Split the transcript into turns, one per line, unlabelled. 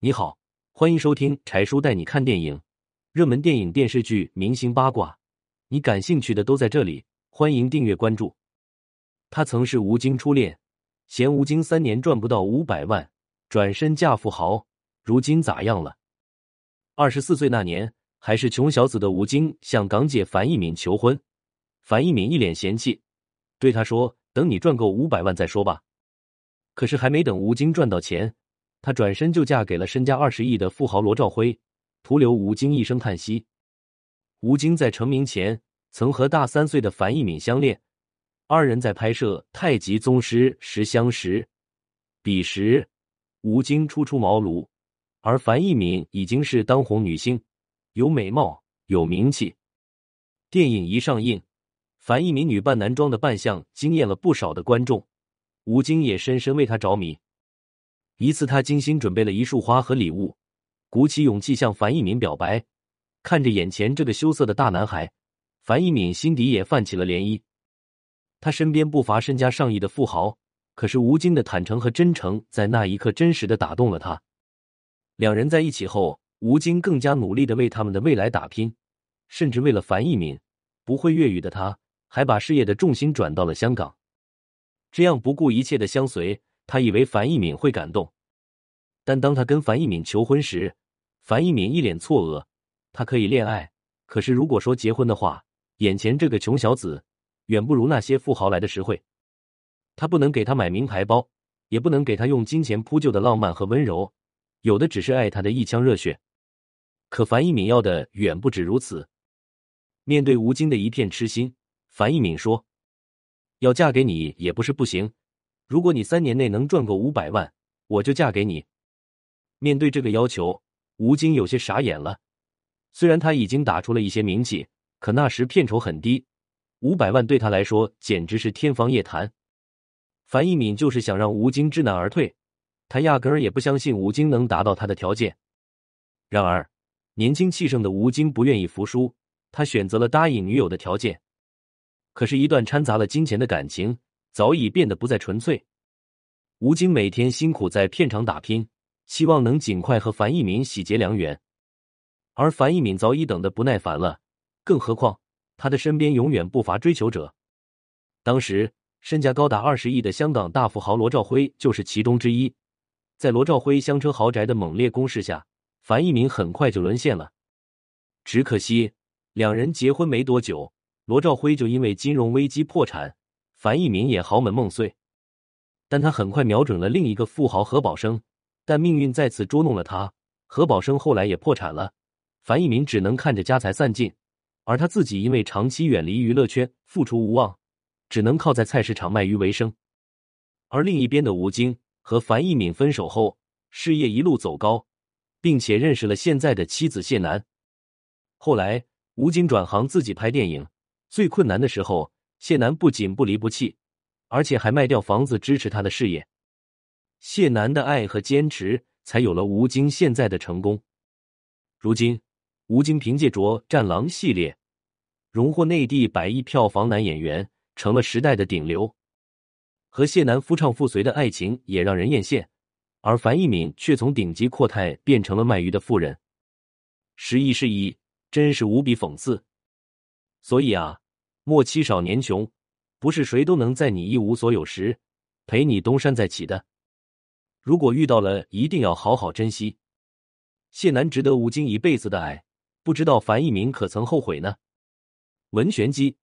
你好，欢迎收听柴叔带你看电影，热门电影、电视剧、明星八卦，你感兴趣的都在这里。欢迎订阅关注。他曾是吴京初恋，嫌吴京三年赚不到五百万，转身嫁富豪。如今咋样了？二十四岁那年，还是穷小子的吴京向港姐樊一敏求婚，樊一敏一脸嫌弃，对他说：“等你赚够五百万再说吧。”可是还没等吴京赚到钱，她转身就嫁给了身家二十亿的富豪罗兆辉，徒留吴京一声叹息。吴京在成名前曾和大三岁的樊一敏相恋，二人在拍摄《太极宗师》时相识。彼时，吴京初出茅庐，而樊一敏已经是当红女星，有美貌，有名气。电影一上映，樊一敏女扮男装的扮相惊艳了不少的观众。吴京也深深为她着迷。一次，他精心准备了一束花和礼物，鼓起勇气向樊一敏表白。看着眼前这个羞涩的大男孩，樊一敏心底也泛起了涟漪。他身边不乏身家上亿的富豪，可是吴京的坦诚和真诚在那一刻真实的打动了他。两人在一起后，吴京更加努力的为他们的未来打拼，甚至为了樊一敏，不会粤语的他，还把事业的重心转到了香港。这样不顾一切的相随，他以为樊一敏会感动，但当他跟樊一敏求婚时，樊一敏一脸错愕。他可以恋爱，可是如果说结婚的话，眼前这个穷小子远不如那些富豪来的实惠。他不能给他买名牌包，也不能给他用金钱铺就的浪漫和温柔，有的只是爱他的一腔热血。可樊一敏要的远不止如此。面对吴京的一片痴心，樊一敏说。要嫁给你也不是不行，如果你三年内能赚够五百万，我就嫁给你。面对这个要求，吴京有些傻眼了。虽然他已经打出了一些名气，可那时片酬很低，五百万对他来说简直是天方夜谭。樊一敏就是想让吴京知难而退，他压根儿也不相信吴京能达到他的条件。然而，年轻气盛的吴京不愿意服输，他选择了答应女友的条件。可是，一段掺杂了金钱的感情早已变得不再纯粹。吴京每天辛苦在片场打拼，希望能尽快和樊一敏喜结良缘，而樊一敏早已等得不耐烦了。更何况，他的身边永远不乏追求者。当时，身价高达二十亿的香港大富豪罗兆辉就是其中之一。在罗兆辉香车豪宅的猛烈攻势下，樊一敏很快就沦陷了。只可惜，两人结婚没多久。罗兆辉就因为金融危机破产，樊一敏也豪门梦碎，但他很快瞄准了另一个富豪何宝生，但命运再次捉弄了他，何宝生后来也破产了，樊一敏只能看着家财散尽，而他自己因为长期远离娱乐圈，复出无望，只能靠在菜市场卖鱼为生。而另一边的吴京和樊一敏分手后，事业一路走高，并且认识了现在的妻子谢楠。后来，吴京转行自己拍电影。最困难的时候，谢楠不仅不离不弃，而且还卖掉房子支持他的事业。谢楠的爱和坚持，才有了吴京现在的成功。如今，吴京凭借着《战狼》系列，荣获内地百亿票房男演员，成了时代的顶流。和谢楠夫唱妇随的爱情也让人艳羡，而樊一敏却从顶级阔太变成了卖鱼的妇人。时移世易，真是无比讽刺。所以啊，莫欺少年穷，不是谁都能在你一无所有时陪你东山再起的。如果遇到了，一定要好好珍惜。谢楠值得吴京一辈子的爱，不知道樊一鸣可曾后悔呢？文玄机